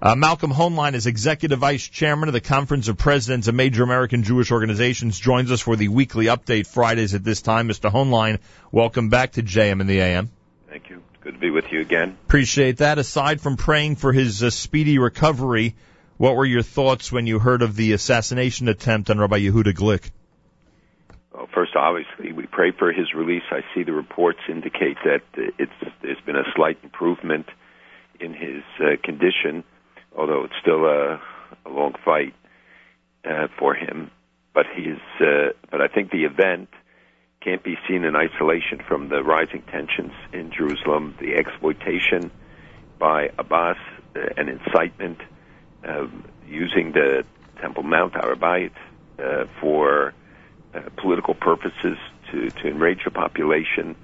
Uh, Malcolm Hoenlein is Executive Vice Chairman of the Conference of Presidents of Major American Jewish Organizations, joins us for the weekly update Fridays at this time. Mr. Hoenlein, welcome back to JM in the AM. Thank you. Good to be with you again. Appreciate that. Aside from praying for his uh, speedy recovery, what were your thoughts when you heard of the assassination attempt on Rabbi Yehuda Glick? Well, first, obviously, we pray for his release. I see the reports indicate that it's, there's been a slight improvement in his uh, condition although it's still a, a long fight uh, for him. But he's, uh, but I think the event can't be seen in isolation from the rising tensions in Jerusalem, the exploitation by Abbas uh, and incitement, uh, using the Temple Mount Har HaBayit uh, for uh, political purposes to, to enrage the population,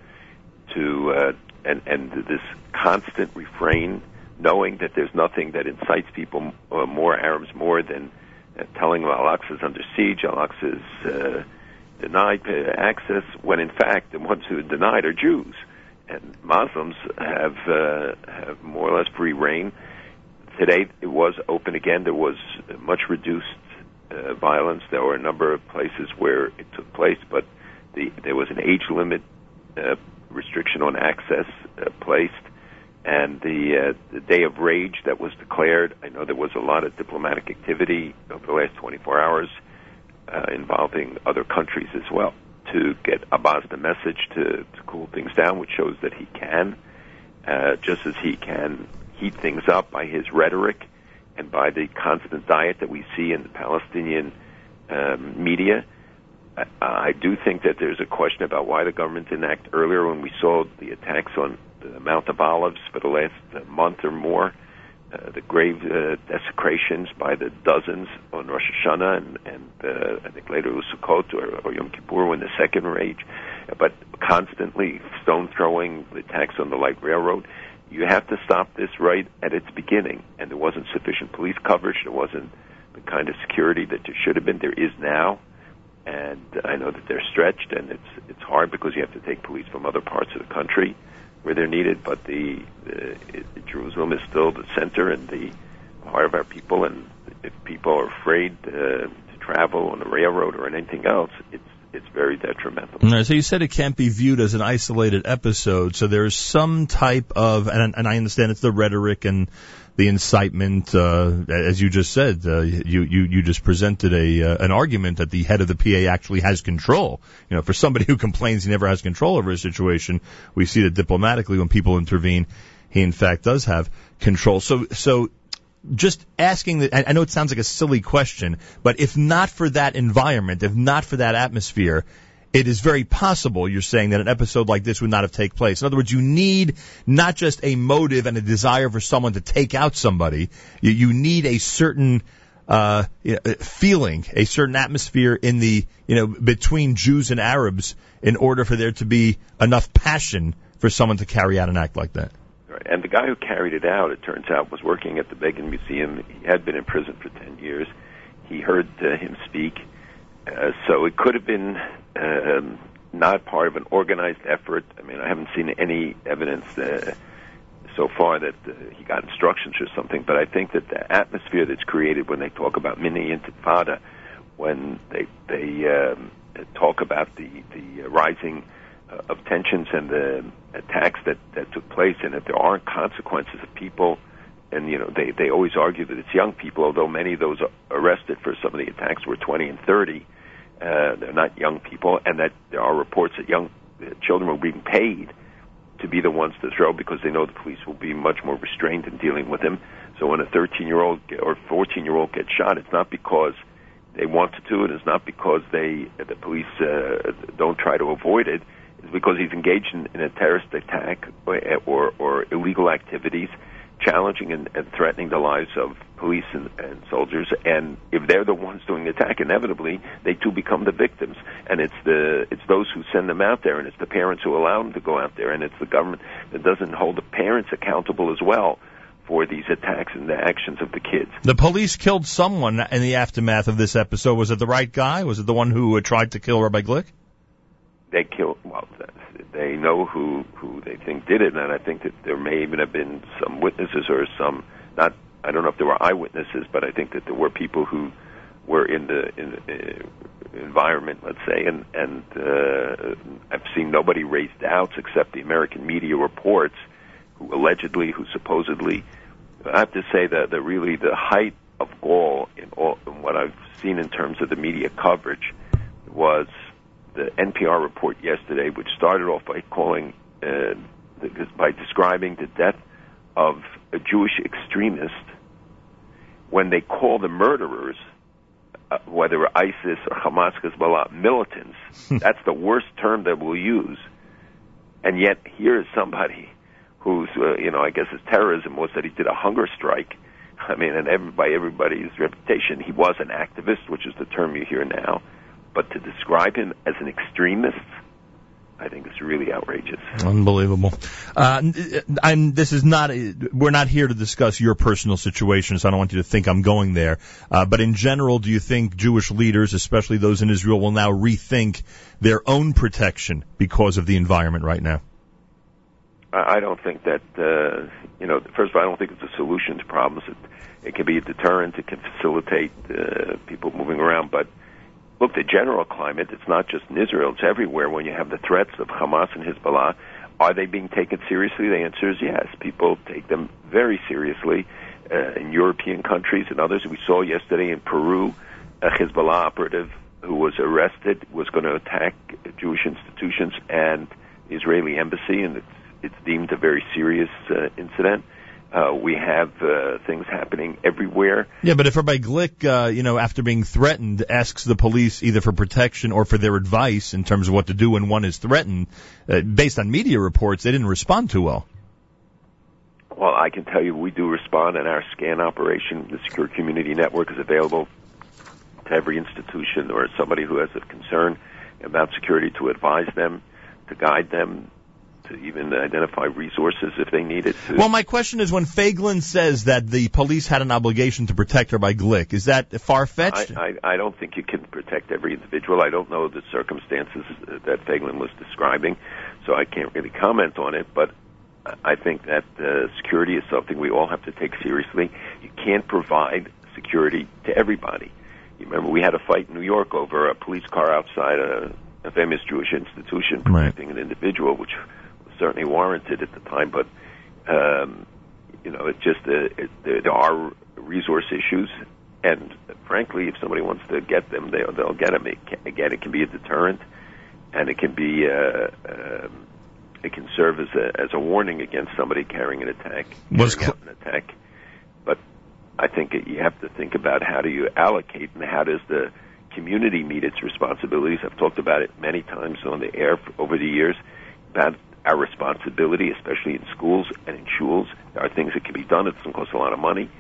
to uh, and and this constant refrain knowing that there's nothing that incites people uh, more Arabs more than uh, telling them Al-Aqsa is under siege, Al-Aqsa is uh, denied uh, access, when in fact the ones who are denied are Jews, and Muslims have uh, have more or less free reign. Today it was open again. There was much reduced violence. There were a number of places where it took place, but the, there was an age limit restriction on access placed and the, uh, the day of rage that was declared. I know there was a lot of diplomatic activity over the last 24 hours uh, involving other countries as well to get Abbas the message to, to cool things down, which shows that he can, uh, just as he can heat things up by his rhetoric and by the constant diet that we see in the Palestinian um, media. I, I do think that there's a question about why the government didn't act earlier when we saw the attacks on the Mount of Olives for the last uh, month or more. Uh, the grave uh, desecrations by the dozens on Rosh Hashanah and, and uh, I think later Sukkot or, or Yom Kippur when the second rage, but constantly stone throwing, the attacks on the light railroad. You have to stop this right at its beginning, and there wasn't sufficient police coverage. There wasn't the kind of security that there should have been. There is now, and I know that they're stretched, and it's it's hard because you have to take police from other parts of the country where they're needed, but the, the it, Jerusalem is still the center and the heart of our people. And if people are afraid uh, to travel on the railroad or anything else, it's it's very detrimental. Right, so you said it can't be viewed as an isolated episode. So there's some type of, and, and I understand it's the rhetoric and the incitement, uh, as you just said, uh, you, you, you just presented a, uh, an argument that the head of the PA actually has control. You know, for somebody who complains he never has control over a situation, we see that diplomatically when people intervene, he in fact does have control. So, so just asking I know it sounds like a silly question, but if not for that environment, if not for that atmosphere, it is very possible you're saying that an episode like this would not have taken place. In other words, you need not just a motive and a desire for someone to take out somebody. You, you need a certain uh, feeling, a certain atmosphere in the you know between Jews and Arabs in order for there to be enough passion for someone to carry out an act like that. And the guy who carried it out, it turns out, was working at the Begin Museum. He had been in prison for ten years. He heard uh, him speak uh, so it could have been um, not part of an organized effort. I mean, I haven't seen any evidence uh, so far that uh, he got instructions or something, but I think that the atmosphere that's created when they talk about mini intifada, when they they um, talk about the the rising uh, of tensions and the attacks that that took place, and that there aren't consequences of people and you know they they always argue that it's young people, although many of those arrested for some of the attacks were 20 and 30. Uh, they're not young people, and that there are reports that young uh, children were being paid to be the ones to throw because they know the police will be much more restrained in dealing with them. So when a 13 year old or 14 year old gets shot, it's not because they want to do it. It's not because they the police uh, don't try to avoid it. It's because he's engaged in, in a terrorist attack or, or, or illegal activities challenging and, and threatening the lives of police and, and soldiers. And if they're the ones doing the attack, inevitably they too become the victims. And it's the it's those who send them out there, and it's the parents who allow them to go out there, and it's the government that doesn't hold the parents accountable as well for these attacks and the actions of the kids. The police killed someone in the aftermath of this episode. Was it the right guy? Was it the one who uh, tried to kill Rabbi Glick? They killed. Well, they know who who they think did it, and I think that there may even have been some witnesses or some not I don't know if there were eyewitnesses, but I think that there were people who were in the in the uh, environment, let's say, and and uh, I've seen nobody raise doubts except the American media reports, who allegedly, who supposedly. I have to say that that really the height of gall in all in what I've seen in terms of the media coverage was the NPR report yesterday, which started off by calling uh, by describing the death of a Jewish extremist when they call the murderers uh, whether ISIS or Hamas, Hezbollah, militants. that's the worst term that we'll use. And yet, here is somebody who's, uh, you know, I guess his terrorism was that he did a hunger strike. I mean, and every, by everybody's reputation, he was an activist, which is the term you hear now. But to describe him as an extremist, I think it's really outrageous. Unbelievable. Uh, I'm, this is not, a, we're not here to discuss your personal situation, so I don't want you to think I'm going there. Uh, but in general, do you think Jewish leaders, especially those in Israel, will now rethink their own protection because of the environment right now? I don't think that, uh, you know, first of all, I don't think it's a solution to problems. It, it can be a deterrent. It can facilitate uh, people moving around, but look, the general climate, it's not just in Israel, it's everywhere when you have the threats of Hamas and Hezbollah. Are they being taken seriously? The answer is yes. People take them very seriously uh, in European countries and others. We saw yesterday in Peru a Hezbollah operative who was arrested was going to attack Jewish institutions and Israeli embassy, and it's, it's deemed a very serious uh, incident. Uh, we have uh, things happening everywhere. Yeah, but if Rabbi Glick, uh, you know, after being threatened, asks the police either for protection or for their advice in terms of what to do when one is threatened, uh, based on media reports, they didn't respond too well. Well, I can tell you we do respond, and our scan operation, the Secure Community Network, is available to every institution or somebody who has a concern about security to advise them, to guide them, to even identify resources if they need it. To. Well, my question is when Feiglin says that the police had an obligation to protect Rabbi Glick, is that far fetched? I, I, I don't think you can protect every individual. I don't know the circumstances that Feiglin was describing, so I can't really comment on it, but I think that uh, security is something we all have to take seriously. You can't provide security to everybody. You remember we had a fight in New York over a police car outside a, a famous Jewish institution protecting right. an individual, which certainly warranted at the time, but um, you know, it just uh, it, there are resource issues, and frankly, if somebody wants to get them, they, they'll get them. It can, again, it can be a deterrent, and it can be uh, um, it can serve as a as a warning against somebody carrying an attack, Was cl- an attack. But I think you have to think about how do you allocate and how does the community meet its responsibilities. I've talked about it many times on the air over the years about our responsibility, especially in schools and in schools. There are things that can be done. It doesn't cost a lot of money.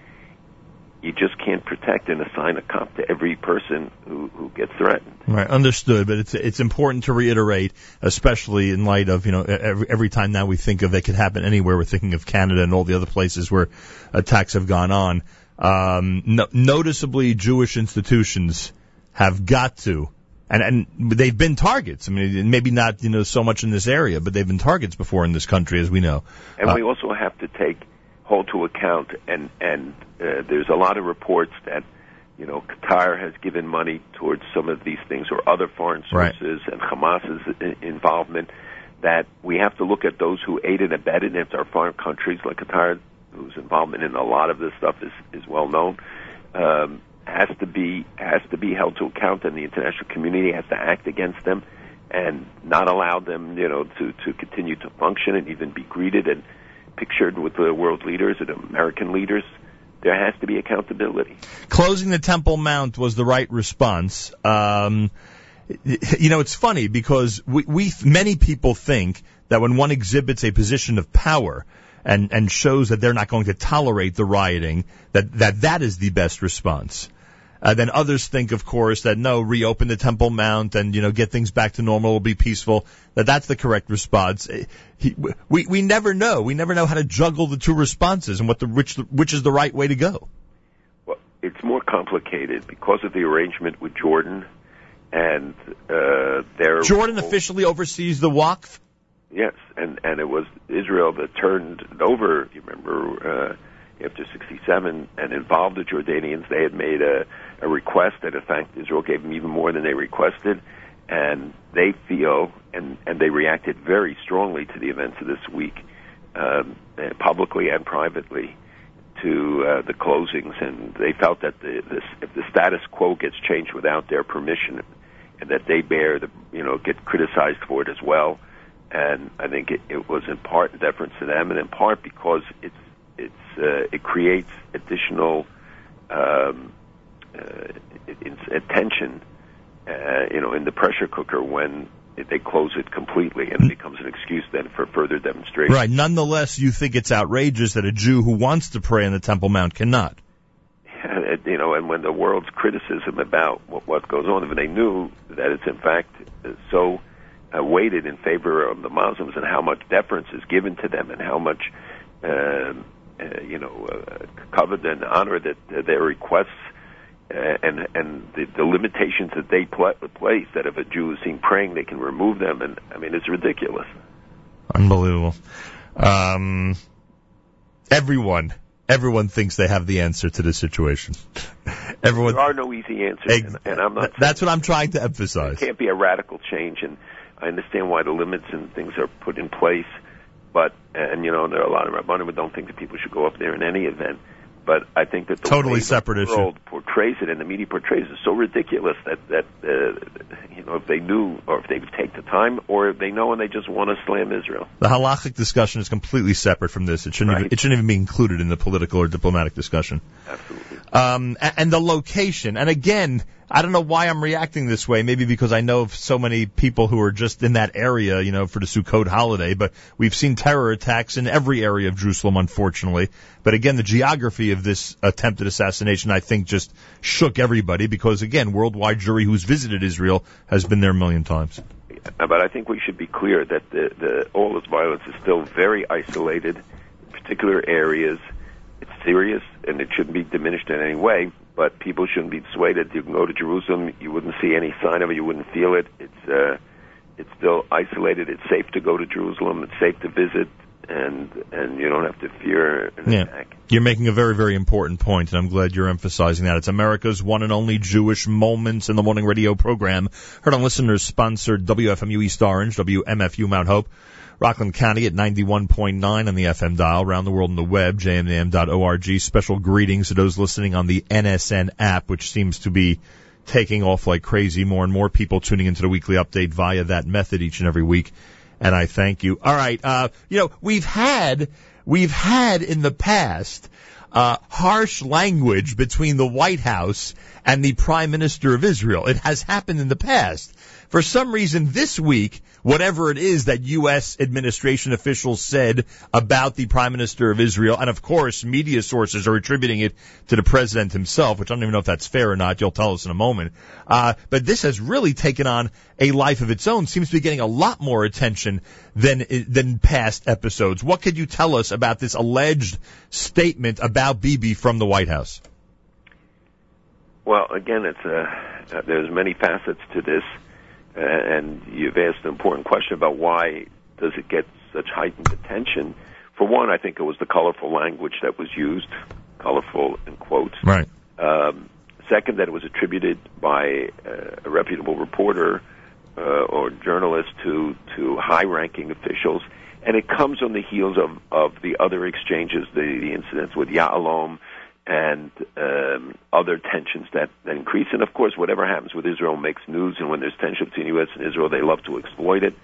You just can't protect and assign a cop to every person who, who gets threatened. Right, understood. But it's it's important to reiterate, especially in light of you know every, every time now we think of it could happen anywhere. We're thinking of Canada and all the other places where attacks have gone on. Um, no, noticeably, Jewish institutions have got to and and they've been targets. I mean, maybe not you know so much in this area, but they've been targets before in this country, as we know. And uh, we also have to take hold to account, and and uh, there's a lot of reports that you know Qatar has given money towards some of these things, or other foreign sources, right. and Hamas's involvement. That we have to look at those who aided and abetted. If there are foreign countries like Qatar, whose involvement in a lot of this stuff is is well known. Um, has to be has to be held to account, and the international community has to act against them and not allow them, you know, to to continue to function and even be greeted and pictured with the world leaders and American leaders. There has to be accountability. Closing the Temple Mount was the right response. Um, you know, it's funny because we, we many people think that when one exhibits a position of power, and and shows that they're not going to tolerate the rioting, that that that is the best response. Uh, then others think, of course, that no, reopen the Temple Mount and you know get things back to normal, will be peaceful. That that's the correct response. Eh, he, we we never know. We never know how to juggle the two responses and what the which which is the right way to go. Well, it's more complicated because of the arrangement with Jordan and uh, their Jordan officially oversees the Waqf. Yes, and and it was Israel that turned over. You remember uh, after 67 and involved the Jordanians. They had made a, a request that, in fact, Israel gave them even more than they requested. And they feel, and, and they reacted very strongly to the events of this week, um, publicly and privately, to uh, the closings. And they felt that the, if the status quo gets changed without their permission, and that they bear the, you know, get criticized for it as well. And I think it, it was in part deference to them, and in part because it's it's uh, it creates additional um, uh, attention, uh, you know, in the pressure cooker when they close it completely, and it becomes an excuse then for further demonstration. Right. Nonetheless, you think it's outrageous that a Jew who wants to pray on the Temple Mount cannot. you know, and when the world's criticism about what, what goes on, if they knew that it's in fact so uh, weighted in favor of the Muslims and how much deference is given to them and how much, um, uh, you know, uh, covered and honor that uh, their requests uh, and and the, the limitations that they pl- place that if a Jew is seen praying, they can remove them, and I mean it's ridiculous. Unbelievable. Um, everyone everyone thinks they have the answer to the situation. everyone. There are no easy answers, ex- and, and, I'm not. That's what I'm trying to emphasize. It can't be a radical change, and I understand why the limits and things are put in place. But and you know there are a lot of rabbanim who don't think that people should go up there in any event. But I think that the totally separate the world issue. portrays it and the media portrays it is so ridiculous that that uh, you know if they knew or if they would take the time or if they know and they just want to slam Israel. The halachic discussion is completely separate from this. It shouldn't right. even, it shouldn't even be included in the political or diplomatic discussion. Absolutely. Um, and the location. And again, I don't know why I'm reacting this way. Maybe because I know of so many people who are just in that area, you know, for the Sukkot holiday. But we've seen terror attacks in every area of Jerusalem, unfortunately. But again, the geography of this attempted assassination, I think, just shook everybody because, again, worldwide Jewry who's visited Israel has been there a million times. Uh, but I think we should be clear that the, the, all this violence is still very isolated, in particular areas. It's serious, and it shouldn't be diminished in any way but people shouldn't be dissuaded. You can go to Jerusalem, you wouldn't see any sign of it, you wouldn't feel it. It's uh, it's still isolated. It's safe to go to Jerusalem. It's safe to visit, and and you don't have to fear an yeah. attack. You're making a very very important point, and I'm glad you're emphasizing that. It's America's one and only Jewish Moments in the Morning radio program, heard on listeners sponsored WFMU East Orange, WMFU Mount Hope. Rockland County at 91.9 on the FM dial, around the world on the web, jmam.org. Special greetings to those listening on the NSN app, which seems to be taking off like crazy. More and more people tuning into the weekly update via that method each and every week. And I thank you. All right. Uh, you know, we've had, we've had in the past, uh, harsh language between the White House and the Prime Minister of Israel. It has happened in the past. For some reason this week, whatever it is that U.S. administration officials said about the Prime Minister of Israel, and of course media sources are attributing it to the President himself, which I don't even know if that's fair or not. You'll tell us in a moment. Uh, but this has really taken on a life of its own. Seems to be getting a lot more attention than than past episodes. What could you tell us about this alleged statement about Bibi from the White House? Well, again, it's a, uh, there's many facets to this. And you've asked an important question about why does it get such heightened attention. For one, I think it was the colorful language that was used, colorful in quotes. Right. Um, second, that it was attributed by uh, a reputable reporter uh, or journalist to to high-ranking officials, and it comes on the heels of of the other exchanges, the, the incidents with Ya'alon and um, other tensions that, that increase. And of course, whatever happens with Israel makes news, and when there's tension between the U.S. and Israel, they love to exploit it.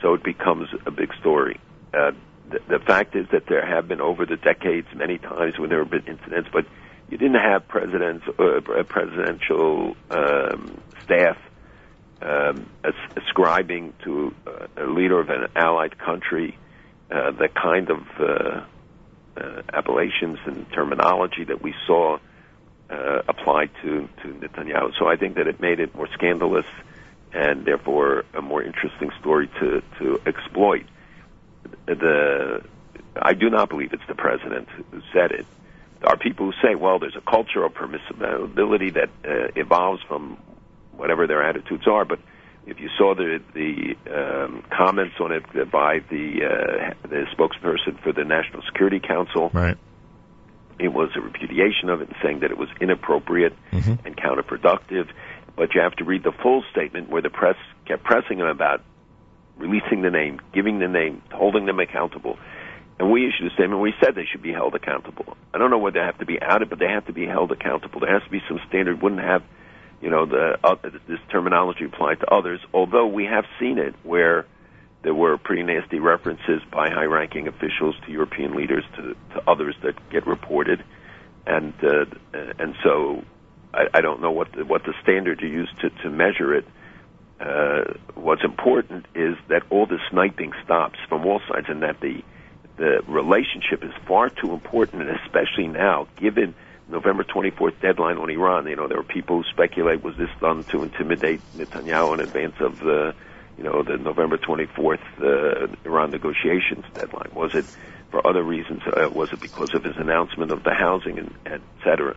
So it becomes a big story. Uh, the, the fact is that there have been over the decades many times when there have been incidents, but you didn't have presidents, uh, presidential um, staff um, ascribing to uh, a leader of an allied country uh, the kind of uh, uh, appellations and terminology that we saw uh, applied to, to Netanyahu. So I think that it made it more scandalous and therefore a more interesting story to, to exploit. The, I do not believe it's the president who said it. There are people who say, well, there's a culture of permissibility that uh, evolves from whatever their attitudes are, but if you saw the the um, comments on it by the uh, the spokesperson for the National Security Council, right. it was a repudiation of it and saying that it was inappropriate Mm-hmm. and counterproductive. But you have to read the full statement where the press kept pressing him about releasing the name, giving the name, holding them accountable. And we issued a statement. We said they should be held accountable. I don't know whether they have to be outed, but they have to be held accountable. There has to be some standard. Wouldn't have, you know, the uh, this terminology applied to others. Although we have seen it where there were pretty nasty references by high-ranking officials to European leaders to, to others that get reported, and uh, and so I, I don't know what the, what the standard you use to, to measure it. Uh, what's important is that all the sniping stops from all sides, and that the the relationship is far too important, and especially now, given November 24th deadline on Iran. You know, there were people who speculate was this done to intimidate Netanyahu in advance of the, you know, the November 24th uh, Iran negotiations deadline? Was it for other reasons? Uh, was it because of his announcement of the housing and et cetera?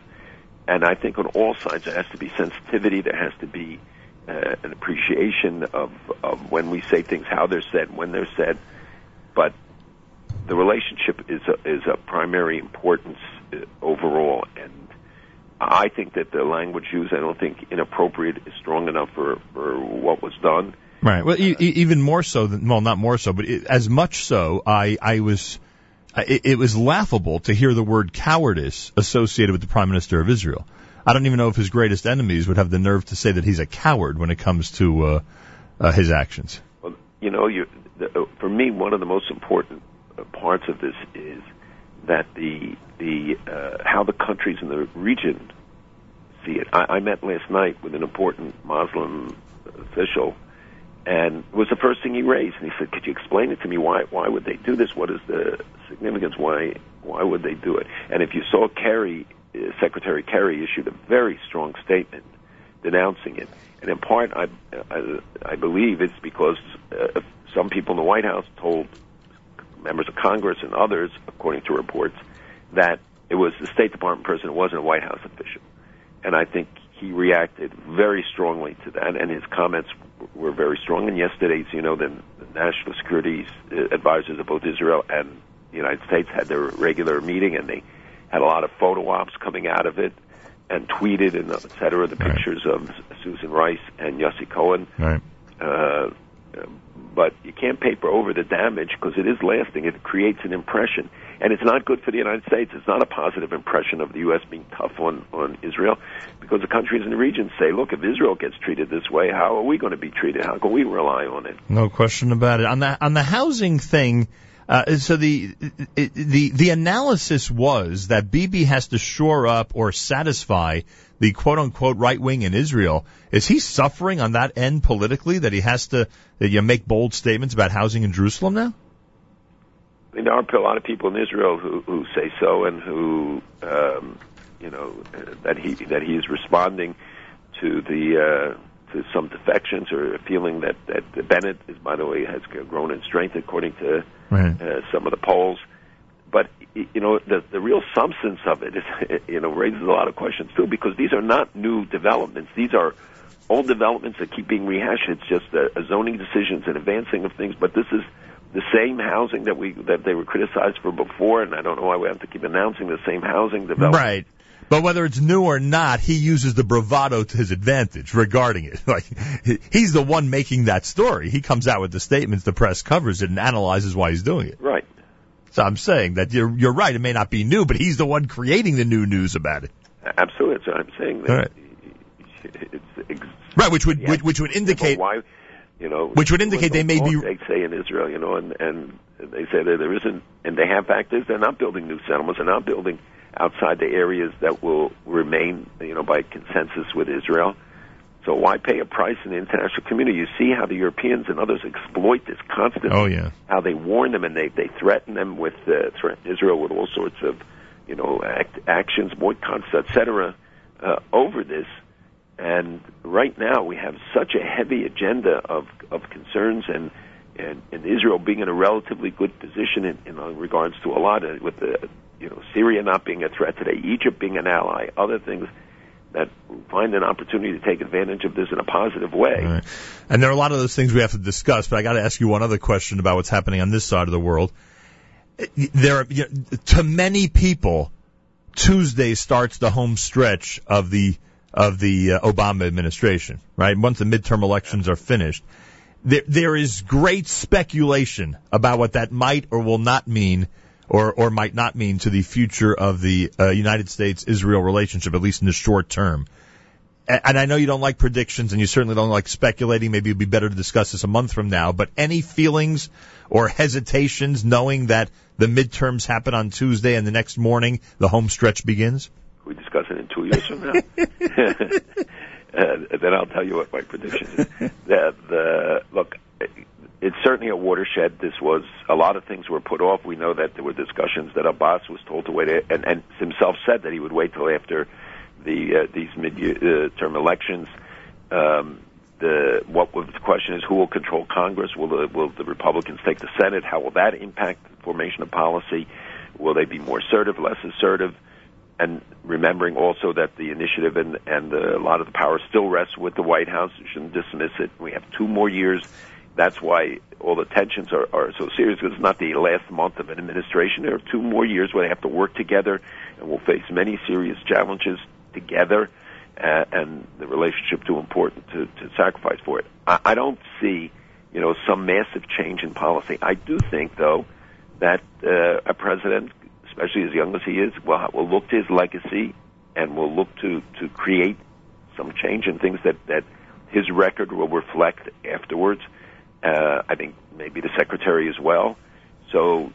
And I think on all sides there has to be sensitivity. There has to be uh, an appreciation of, of when we say things, how they're said, when they're said. But the relationship is a, is a primary importance overall, and I think that the language used, I don't think inappropriate is strong enough for, for what was done. Right. Well, e- e- even more so than well, not more so, but it, as much so, I I was. It, it was laughable to hear the word cowardice associated with the Prime Minister of Israel. I don't even know if his greatest enemies would have the nerve to say that he's a coward when it comes to uh, uh, his actions. Well, you know, you, the, for me, one of the most important uh, parts of this is that the the uh, how the countries in the region see it. I, I met last night with an important Muslim official, and it was the first thing he raised. And he said, "Could you explain it to me? Why why would they do this? What is the significance? Why why would they do it?" And if you saw Kerry, uh, Secretary Kerry issued a very strong statement denouncing it. And in part, I I, I believe it's because uh, some people in the White House told members of Congress and others, according to reports, that it was the State Department person, it wasn't a White House official. And I think he reacted very strongly to that, and his comments were very strong. And yesterday's, you know, the, the national security advisors of both Israel and the United States had their regular meeting, and they had a lot of photo ops coming out of it, and tweeted and et cetera the Right. pictures of Susan Rice and Yossi Cohen. Right. Uh, Um, but you can't paper over the damage because it is lasting. It creates an impression, and it's not good for the United States. It's not a positive impression of the U.S. being tough on on Israel, because the countries in the region say, "Look, if Israel gets treated this way, how are we going to be treated? How can we rely on it?" No question about it. On the on the housing thing, uh, so the the the analysis was that Bibi has to shore up or satisfy the quote unquote right wing in Israel. Is he suffering on that end politically that he has to that you make bold statements about housing in Jerusalem now? I mean, there are a lot of people in Israel who who say so, and who, um, you know, that he that he is responding to the uh, to some defections or a feeling that that Bennett is, by the way, has grown in strength according to Right. uh, some of the polls. But you know, the the real substance of it is, you know, raises a lot of questions too, because these are not new developments. These are old developments that keep being rehashed. It's just a zoning decisions and advancing of things. But this is the same housing that we that they were criticized for before, and I don't know why we have to keep announcing the same housing development. Right. But whether it's new or not, he uses the bravado to his advantage regarding it. Like he's the one making that story. He comes out with the statements, the press covers it, and analyzes why he's doing it. Right. So I'm saying that you're you're right. It may not be new, but he's the one creating the new news about it. Absolutely. So I'm saying that Right. it's ex- Right, which would Yeah. which, which would indicate why, you know, Which would indicate they may be- They say in Israel, you know, and and they say that there isn't, and they have factors. They're not building new settlements. They're not building outside the areas that will remain, you know, by consensus with Israel. So why pay a price in the international community? You see how the Europeans and others exploit this constantly. Oh yeah. How they warn them and they they threaten them with uh, threaten Israel with all sorts of, you know, act, actions, boycotts, etc. Uh, over this. And right now we have such a heavy agenda of of concerns and and, and Israel being in a relatively good position in, in regards to a lot of with the you know Syria not being a threat today, Egypt being an ally, other things that find an opportunity to take advantage of this in a positive way. Right. And there are a lot of those things we have to discuss, but I got to ask you one other question about what's happening on this side of the world. There, are, you know, to many people, Tuesday starts the home stretch of the of the uh, Obama administration, right? Once the midterm elections are finished, there there is great speculation about what that might or will not mean. Or, or might not mean to the future of the uh, United States-Israel relationship, at least in the short term and I know you don't like predictions and you certainly don't like speculating. Maybe it'd be better to discuss this a month from now, but any feelings or hesitations knowing that the midterms happen on Tuesday and the next morning the home stretch begins? We discuss it in two years from now. uh, then I'll tell you what my prediction is. The, the, it's certainly a watershed. This was a lot of things were put off. We know that there were discussions that Abbas was told to wait, and, and himself said that he would wait till after the uh, these mid-term elections. Um, the what the question is who will control Congress? Will the will the Republicans take the Senate? How will that impact the formation of policy? Will they be more assertive, less assertive? And remembering also that the initiative and and the, a lot of the power still rests with the White House. You shouldn't dismiss it. We have two more years. That's why all the tensions are, are so serious. Because it's not the last month of an administration. There are two more years where they have to work together, and will face many serious challenges together, uh, and the relationship too important to, to sacrifice for it. I, I don't see, you know, some massive change in policy. I do think, though, that uh, a president, especially as young as he is, will will look to his legacy and will look to to create some change in things that that his record will reflect afterwards. Uh, I think maybe the secretary as well. So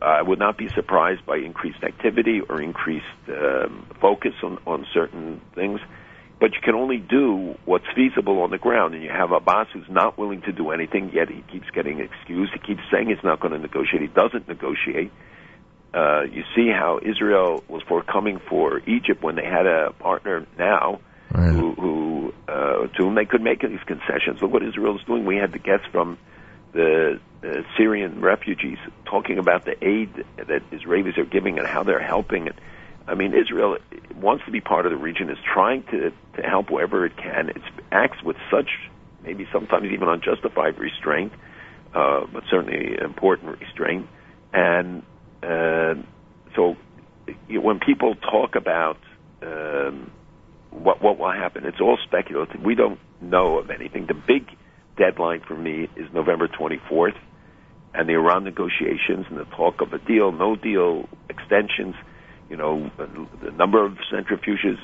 I would not be surprised by increased activity or increased um, focus on, on certain things. But you can only do what's feasible on the ground. And you have Abbas who's not willing to do anything, yet he keeps getting excused. He keeps saying he's not going to negotiate. He doesn't negotiate. Uh, you see how Israel was forthcoming for Egypt when they had a partner now right. who, who uh, to whom they could make these concessions. Look what Israel is doing. We had the guests from the uh, Syrian refugees, talking about the aid that Israelis are giving and how they're helping. I mean, Israel wants to be part of the region, is trying to to help wherever it can. It acts with such maybe sometimes even unjustified restraint, uh, but certainly important restraint. And uh, so, you know, when people talk about um, what what will happen, it's all speculative. We don't know of anything. The big deadline for me is November 24th, and the Iran negotiations and the talk of a deal, no deal, extensions, you know, the number of centrifuges.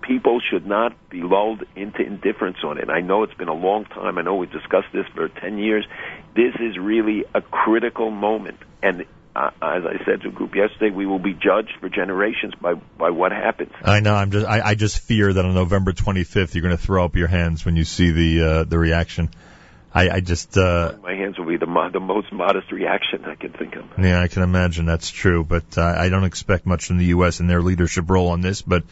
People should not be lulled into indifference on it. I know it's been a long time. I know we've discussed this for 10 years. This is really a critical moment. And uh, as I said to a group yesterday, we will be judged for generations by by what happens. I know. I'm just. I, I just fear that on November 25th, you're going to throw up your hands when you see the uh, the reaction. I, I just. Uh, My hands will be the mo- the most modest reaction I can think of. Yeah, I can imagine that's true, but uh, I don't expect much from the U.S. in their leadership role on this, but.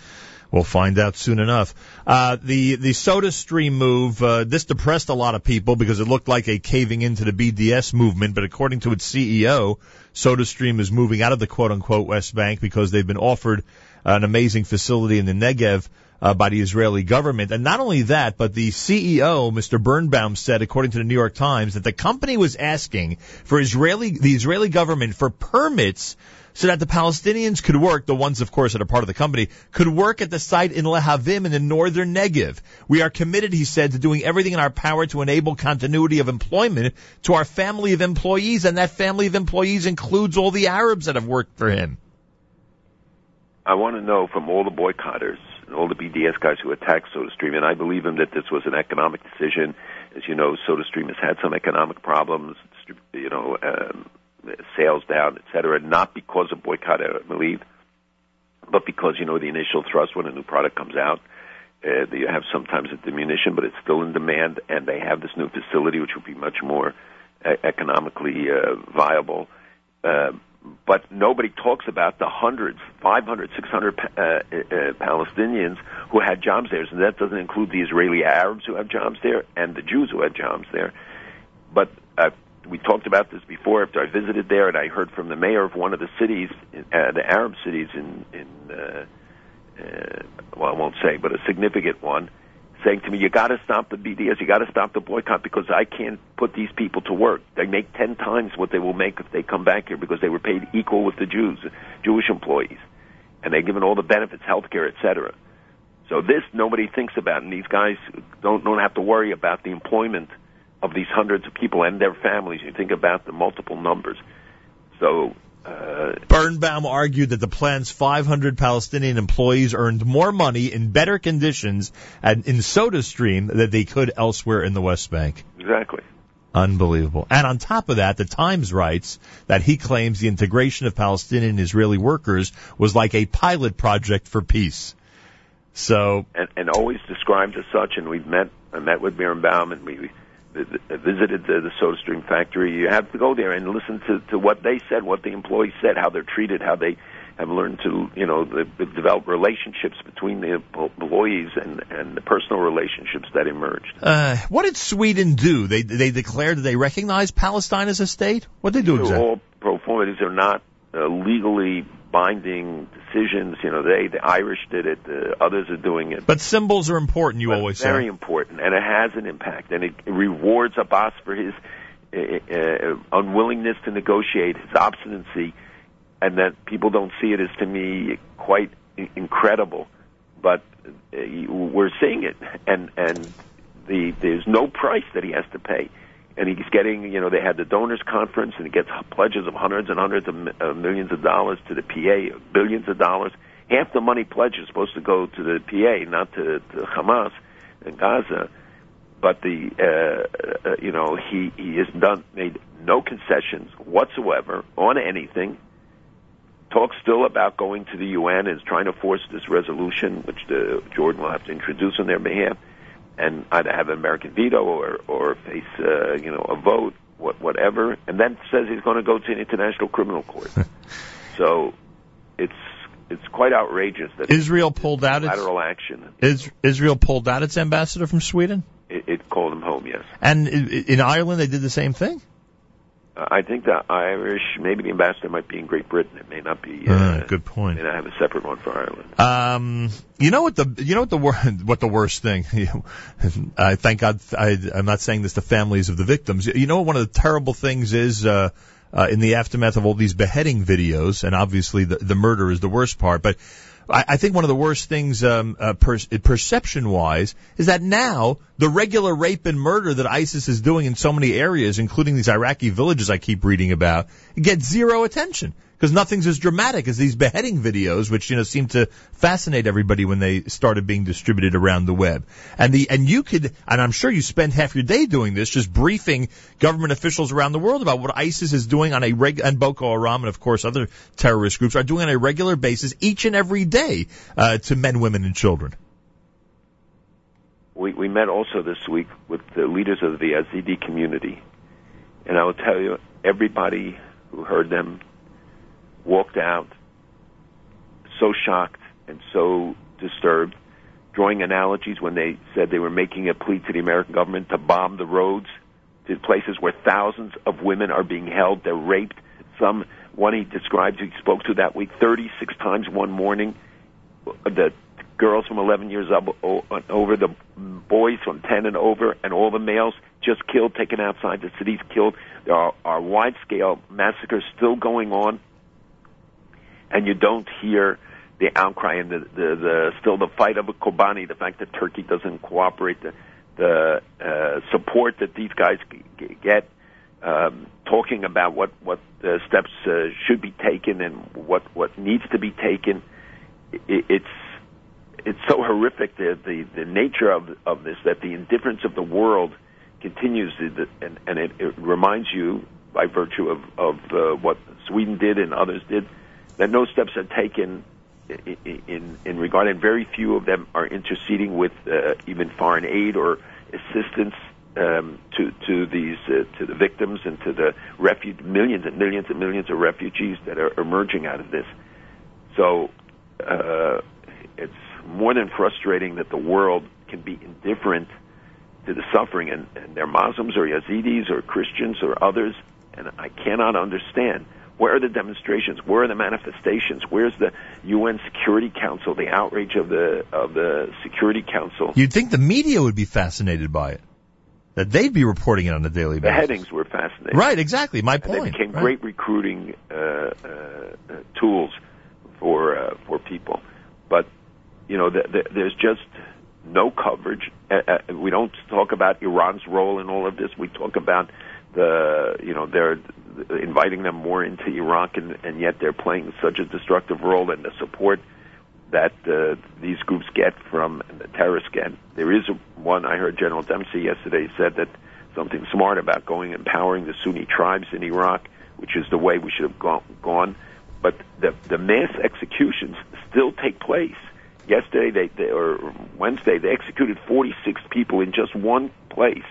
We'll find out soon enough. Uh, the the SodaStream move uh, this depressed a lot of people because it looked like a caving into the BDS movement. But according to its CEO, SodaStream is moving out of the quote unquote West Bank because they've been offered an amazing facility in the Negev uh, by the Israeli government. And not only that, but the CEO, Mr. Birnbaum, said, according to the New York Times, that the company was asking for Israeli, the Israeli government for permits so that the Palestinians could work, the ones, of course, that are part of the company, could work at the site in Lehavim in the northern Negev. We are committed, he said, to doing everything in our power to enable continuity of employment to our family of employees, and that family of employees includes all the Arabs that have worked for him. I want to know from all the boycotters all the BDS guys who attacked SodaStream, and I believe them that this was an economic decision. As you know, SodaStream has had some economic problems, you know, um, sales down, et cetera, not because of boycott, I believe, but because, you know, the initial thrust when a new product comes out, uh, you have sometimes a diminution, but it's still in demand, and they have this new facility which will be much more uh, economically uh, viable. Uh, but nobody talks about the hundreds, 500, 600 uh, uh, Palestinians who had jobs there. And that doesn't include the Israeli Arabs who have jobs there and the Jews who had jobs there. But uh, we talked about this before after I visited there, and I heard from the mayor of one of the cities, uh, the Arab cities in, in uh, uh, well, I won't say, but a significant one, saying to me, "You got to stop the BDS. You got to stop the boycott because I can't put these people to work. They make ten times what they will make if they come back here because they were paid equal with the Jews, Jewish employees." and they're given all the benefits, health care, etc. So this nobody thinks about, and these guys don't don't have to worry about the employment of these hundreds of people and their families. You think about the multiple numbers. So uh, Birnbaum argued that the plan's 500 Palestinian employees earned more money in better conditions at, in SodaStream than they could elsewhere in the West Bank. Exactly. Unbelievable. And on top of that, the Times writes that he claims the integration of Palestinian Israeli workers was like a pilot project for peace. So, and, and always described as such. And we've met, I met with Birnbaum, and we visited the, the Soda Stream factory. You have to go there and listen to, to what they said, what the employees said, how they're treated, how they have learned to, you know, the, the develop relationships between the employees and and the personal relationships that emerged. Uh, what did Sweden do? They they declared that they recognize Palestine as a state. What did they do exactly? All pro forma. These are not uh, legally binding decisions. You know, they the Irish did it. The others are doing it. But symbols are important. You but always very say. important, and it has an impact, and it rewards Abbas for his uh, uh, unwillingness to negotiate, his obstinacy, and that people don't see it as to me quite incredible. But uh, we're seeing it, and and the there's no price that he has to pay and he's getting, you know, they had the donors conference, and he gets pledges of hundreds and hundreds of uh, millions of dollars to the PA, billions of dollars. Half the money pledged is supposed to go to the PA, not to, to Hamas and Gaza. But the, uh, uh, you know, he he has done made no concessions whatsoever on anything. Talks still about going to the UN and is trying to force this resolution, which the Jordan will have to introduce on their behalf and either have an American veto or or face uh, you know a vote, what, whatever, and then says he's going to go to an international criminal court. so it's it's quite outrageous that Israel pulled out lateral its action. Is, Israel pulled out its ambassador from Sweden, It, it called him home, yes. and in Ireland they did the same thing. Uh, I think the Irish, maybe the ambassador might be in Great Britain. It may not be. Uh, Ah, good point. May not have a separate one for Ireland. Um, you know what the you know what the wor- what the worst thing. I thank God I, I'm not saying this to families of the victims. You know what one of the terrible things is uh, uh, in the aftermath of all these beheading videos, and obviously the the murder is the worst part, but. I I think one of the worst things, um, uh, per- perception-wise, is that now the regular rape and murder that ISIS is doing in so many areas, including these Iraqi villages I keep reading about, gets zero attention because nothing's as dramatic as these beheading videos, which you know seem to fascinate everybody when they started being distributed around the web. And the and you could, and I'm sure you spend half your day doing this, just briefing government officials around the world about what ISIS is doing on a reg and Boko Haram and of course other terrorist groups are doing on a regular basis each and every day uh, to men, women, and children. We, we met also this week with the leaders of the Yazidi community, and I will tell you, everybody who heard them walked out so shocked and so disturbed, drawing analogies when they said they were making a plea to the American government to bomb the roads to places where thousands of women are being held, they're raped. Some one he described he spoke to that week 36 times one morning. The girls from 11 years up over, the boys from 10 and over, and all the males just killed, taken outside the cities, killed. There are, are wide-scale massacres still going on, and you don't hear the outcry and the, the, the still the fight of Kobani, the fact that Turkey doesn't cooperate, the, the uh, support that these guys get, um, talking about what what uh, steps uh, should be taken and what what needs to be taken. It, it's it's so horrific the, the the nature of of this that the indifference of the world continues and and it, it reminds you by virtue of of uh, what Sweden did and others did that no steps are taken in in, in regard and very few of them are interceding with uh, even foreign aid or assistance um, to to these uh, to the victims and to the refuge millions and millions and millions of refugees that are emerging out of this. So uh, it's more than frustrating that the world can be indifferent to the suffering, and, and they're Muslims or Yazidis or Christians or others, and I cannot understand. Where are the demonstrations? Where are the manifestations? Where's the UN Security Council? The outrage of the of the Security Council. You'd think the media would be fascinated by it, that they'd be reporting it on a daily basis. The headings were fascinating. Right, exactly. My and point. they became right. great recruiting uh, uh, uh, tools for uh, for people. But you know, the, the, there's just no coverage. Uh, uh, we don't talk about Iran's role in all of this. We talk about the you know they're inviting them more into Iraq, and, and yet they're playing such a destructive role, and the support that uh, these groups get from the terrorists get. There is one I heard General Dempsey yesterday said that something smart about going and empowering the Sunni tribes in Iraq, which is the way we should have gone. gone. But the the mass executions still take place. Yesterday, they, they or Wednesday, they executed 46 people in just one place,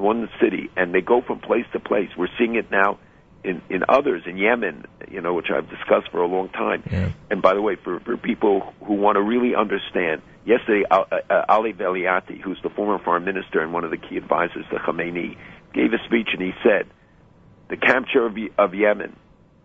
one city, and they go from place to place. We're seeing it now in in others in Yemen, you know, which I've discussed for a long time. Yeah. And by the way, for for people who want to really understand, yesterday uh, uh, Ali Velayati, who's the former foreign minister and one of the key advisors to Khamenei, gave a speech and he said, "The capture of, of Yemen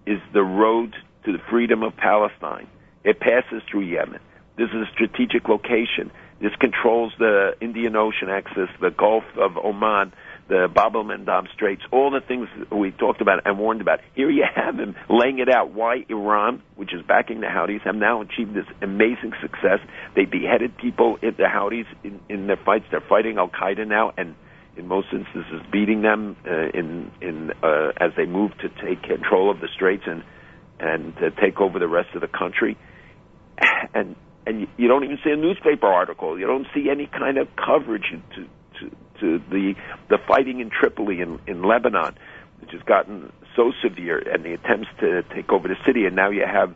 is the road to the freedom of Palestine. It passes through Yemen. This is a strategic location. This controls the Indian Ocean access, the Gulf of Oman." The Bab el Mandab Straits, all the things we talked about and warned about. Here you have him laying it out why Iran, which is backing the Houthis, have now achieved this amazing success. They beheaded people in the Houthis in, in their fights. They're fighting Al Qaeda now, and in most instances, beating them uh, in in uh, as they move to take control of the Straits and and uh, take over the rest of the country. And and you don't even see a newspaper article. You don't see any kind of coverage to to, the the fighting in Tripoli in, in Lebanon, which has gotten so severe, and the attempts to take over the city, and now you have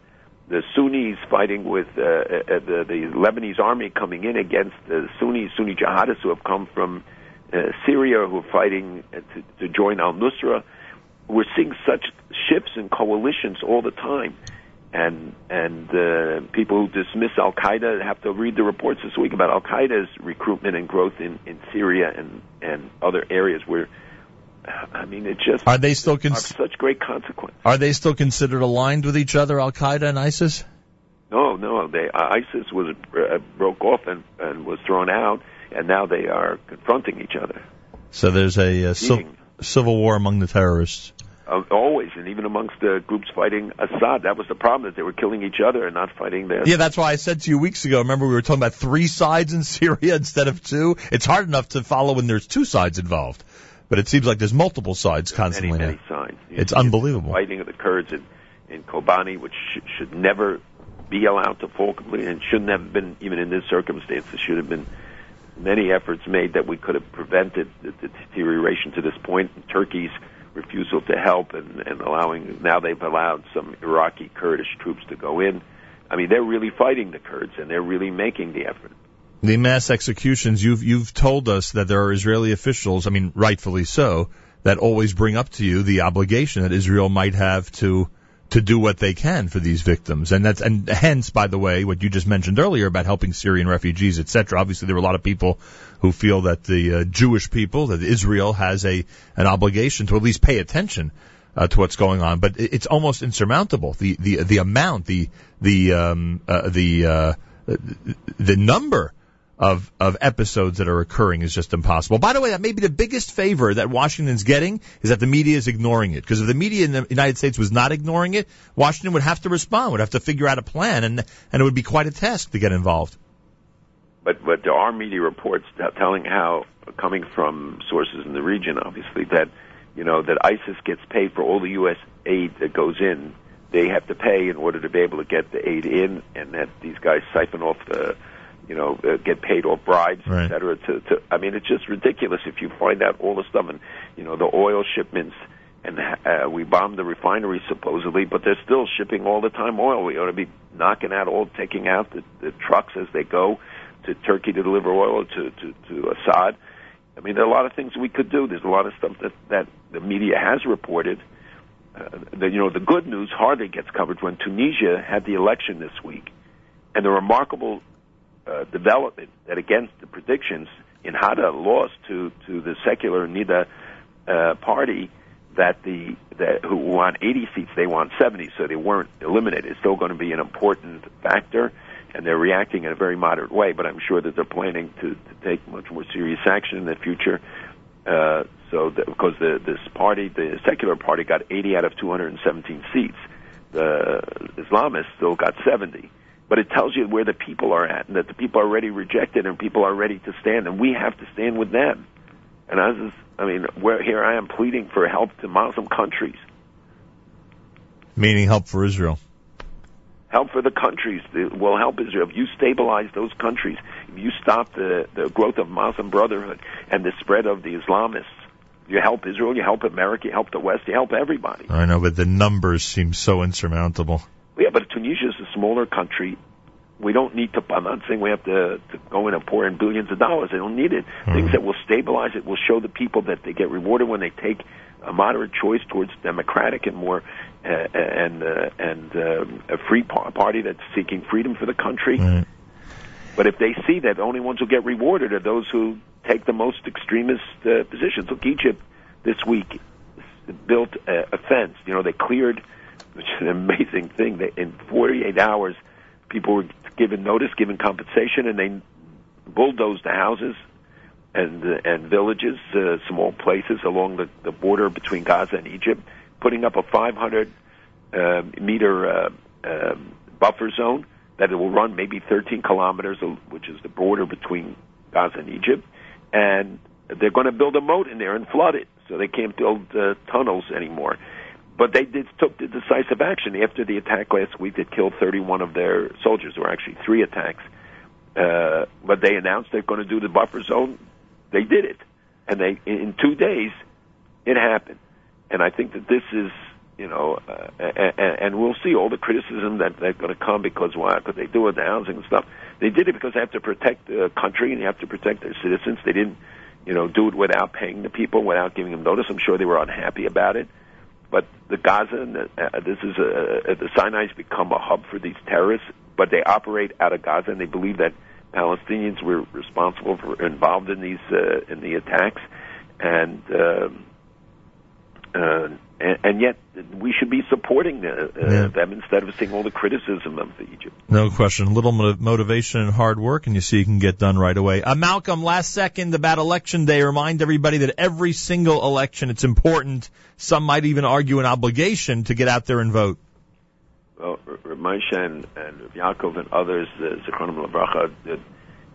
the Sunnis fighting with uh, uh, the, the Lebanese army coming in against the Sunni Sunni jihadists who have come from uh, Syria who are fighting to, to join Al Nusra. We're seeing such shifts and coalitions all the time and and uh, people who dismiss Al Qaeda have to read the reports this week about Al Qaeda's recruitment and growth in, in Syria and and other areas where. I mean, it just are they still cons- such great consequence. Are they still considered aligned with each other, Al Qaeda and ISIS? No, no. They uh, ISIS was uh, broke off and and was thrown out, and now they are confronting each other. So there's a, a civil war among the terrorists uh, always, and even amongst the groups fighting Assad. That was the problem that they were killing each other and not fighting the. Yeah, that's why I said to you weeks ago. Remember, we were talking about three sides in Syria instead of two. It's hard enough to follow when there's two sides involved, but it seems like there's multiple sides constantly. Many, many sides. It's unbelievable. Fighting of the Kurds in in Kobani, which sh- should never be allowed to fall completely, and shouldn't have been even in this circumstance. There should have been many efforts made that we could have prevented the, the deterioration to this point. Turkey's refusal to help and, and allowing now they've allowed some Iraqi Kurdish troops to go in. I mean, they're really fighting the Kurds and they're really making the effort. The mass executions, you've you've told us that there are Israeli officials, I mean, rightfully so, that always bring up to you the obligation that Israel might have to to do what they can for these victims. And that's, and hence, by the way, what you just mentioned earlier about helping Syrian refugees, etc. Obviously, there are a lot of people who feel that the uh, Jewish people, that Israel has a, an obligation to at least pay attention uh, to what's going on, but it's almost insurmountable. The the the amount, the the um, uh, the uh, the number of of episodes that are occurring is just impossible. By the way, that may be the biggest favor that Washington's getting is that the media is ignoring it. Because if the media in the United States was not ignoring it, Washington would have to respond, would have to figure out a plan, and and it would be quite a task to get involved. But but there are media reports telling how coming from sources in the region, obviously that you know that ISIS gets paid for all the U.S. aid that goes in. They have to pay in order to be able to get the aid in, and that these guys siphon off the you know, uh, get paid off bribes, right. et cetera. To, to, I mean, it's just ridiculous if you find out all the stuff and, you know, the oil shipments and uh, we bombed the refinery supposedly, but they're still shipping all the time oil. We ought to be knocking out all, taking out the, the trucks as they go to Turkey to deliver oil to, to, to Assad. I mean, there are a lot of things we could do. There's a lot of stuff that, that the media has reported. Uh, that, you know, the good news hardly gets covered when Tunisia had the election this week. And the remarkable uh, development that against the predictions, Ennahda lost to to the secular Ennahda uh, party that the that who want 80 seats, they want 70, so they weren't eliminated. It's still going to be an important factor, and they're reacting in a very moderate way. But I'm sure that they're planning to, to take much more serious action in the future. Uh, so that, because the this party, the secular party, got 80 out of 217 seats, uh, Islamists still got 70. But it tells you where the people are at, and that the people are already rejected, and people are ready to stand, and we have to stand with them. And I was, I mean, where here I am pleading for help to Muslim countries. Meaning help for Israel. Help for the countries that will help Israel. If you stabilize those countries, if you stop the, the growth of Muslim Brotherhood and the spread of the Islamists, you help Israel, you help America, you help the West, you help everybody. I know, but the numbers seem so insurmountable. Yeah, but Tunisia is a smaller country. We don't need to. I'm not saying we have to, to go in and pour in billions of dollars. They don't need it. Mm-hmm. Things that will stabilize it will show the people that they get rewarded when they take a moderate choice towards democratic and more uh, and uh, and um, a free par- party that's seeking freedom for the country. Right. But if they see that the only ones who get rewarded are those who take the most extremist uh, positions, look, Egypt this week built a, a fence. You know, they cleared, which is an amazing thing. They, in 48 hours, people were given notice, given compensation, and they bulldozed the houses and uh, and villages, uh, small places along the, the border between Gaza and Egypt, putting up a 500 uh, meter uh, uh, buffer zone that it will run maybe 13 kilometers, uh, which is the border between Gaza and Egypt, and they're going to build a moat in there and flood it, so they can't build uh, tunnels anymore. But they did, took the decisive action after the attack last week that killed 31 of their soldiers, or actually three attacks. Uh, but they announced they're going to do the buffer zone. They did it, and they in two days it happened. And I think that this is, you know, uh, and, and we'll see all the criticism that they're going to come because why could they do it, the housing and stuff. They did it because they have to protect the country and they have to protect their citizens. They didn't, you know, do it without paying the people, without giving them notice. I'm sure they were unhappy about it. But the Gaza, and the, uh, this is a, the Sinai's become a hub for these terrorists, but they operate out of Gaza and they believe that Palestinians were responsible for involved in these uh, in the attacks, and. Um, uh, and, and yet we should be supporting uh, uh, Yeah. them instead of seeing all the criticism of Egypt. No question. A little motivation and hard work, and you see you can get done right away. Uh, Malcolm, last second about election day. Remind everybody that every single election, it's important. Some might even argue an obligation to get out there and vote. Well, R- R- Moshe and, and Yaakov and others, uh, Zichronim Levracha, uh,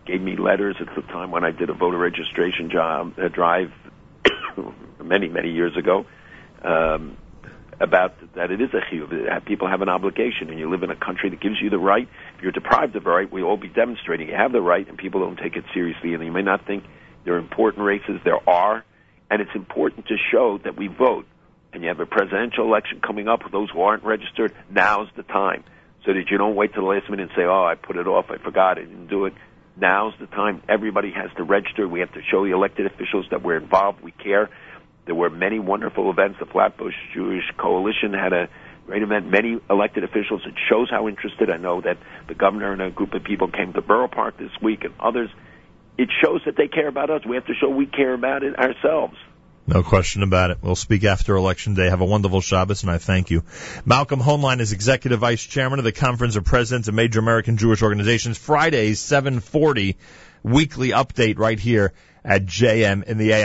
gave me letters at the time when I did a voter registration job uh, drive many, many years ago um, about that it is a chiyuv. People have an obligation, and you live in a country that gives you the right. If you're deprived of the right, we all be demonstrating you have the right, and people don't take it seriously. And you may not think there are important races. There are, and it's important to show that we vote. And you have a presidential election coming up. Those who aren't registered, now's the time, so that you don't wait till the last minute and say, "Oh, I put it off. I forgot. I didn't do it." Now's the time. Everybody has to register. We have to show the elected officials that we're involved. We care. There were many wonderful events. The Flatbush Jewish Coalition had a great event. Many elected officials. It shows how interested. I know that the governor and a group of people came to Borough Park this week, and others. It shows that they care about us. We have to show we care about it ourselves. No question about it. We'll speak after Election Day. Have a wonderful Shabbos, and I thank you. Malcolm Hoenlein is Executive Vice Chairman of the Conference of Presidents of Major American Jewish Organizations. Fridays, 740, weekly update right here at JM in the AM.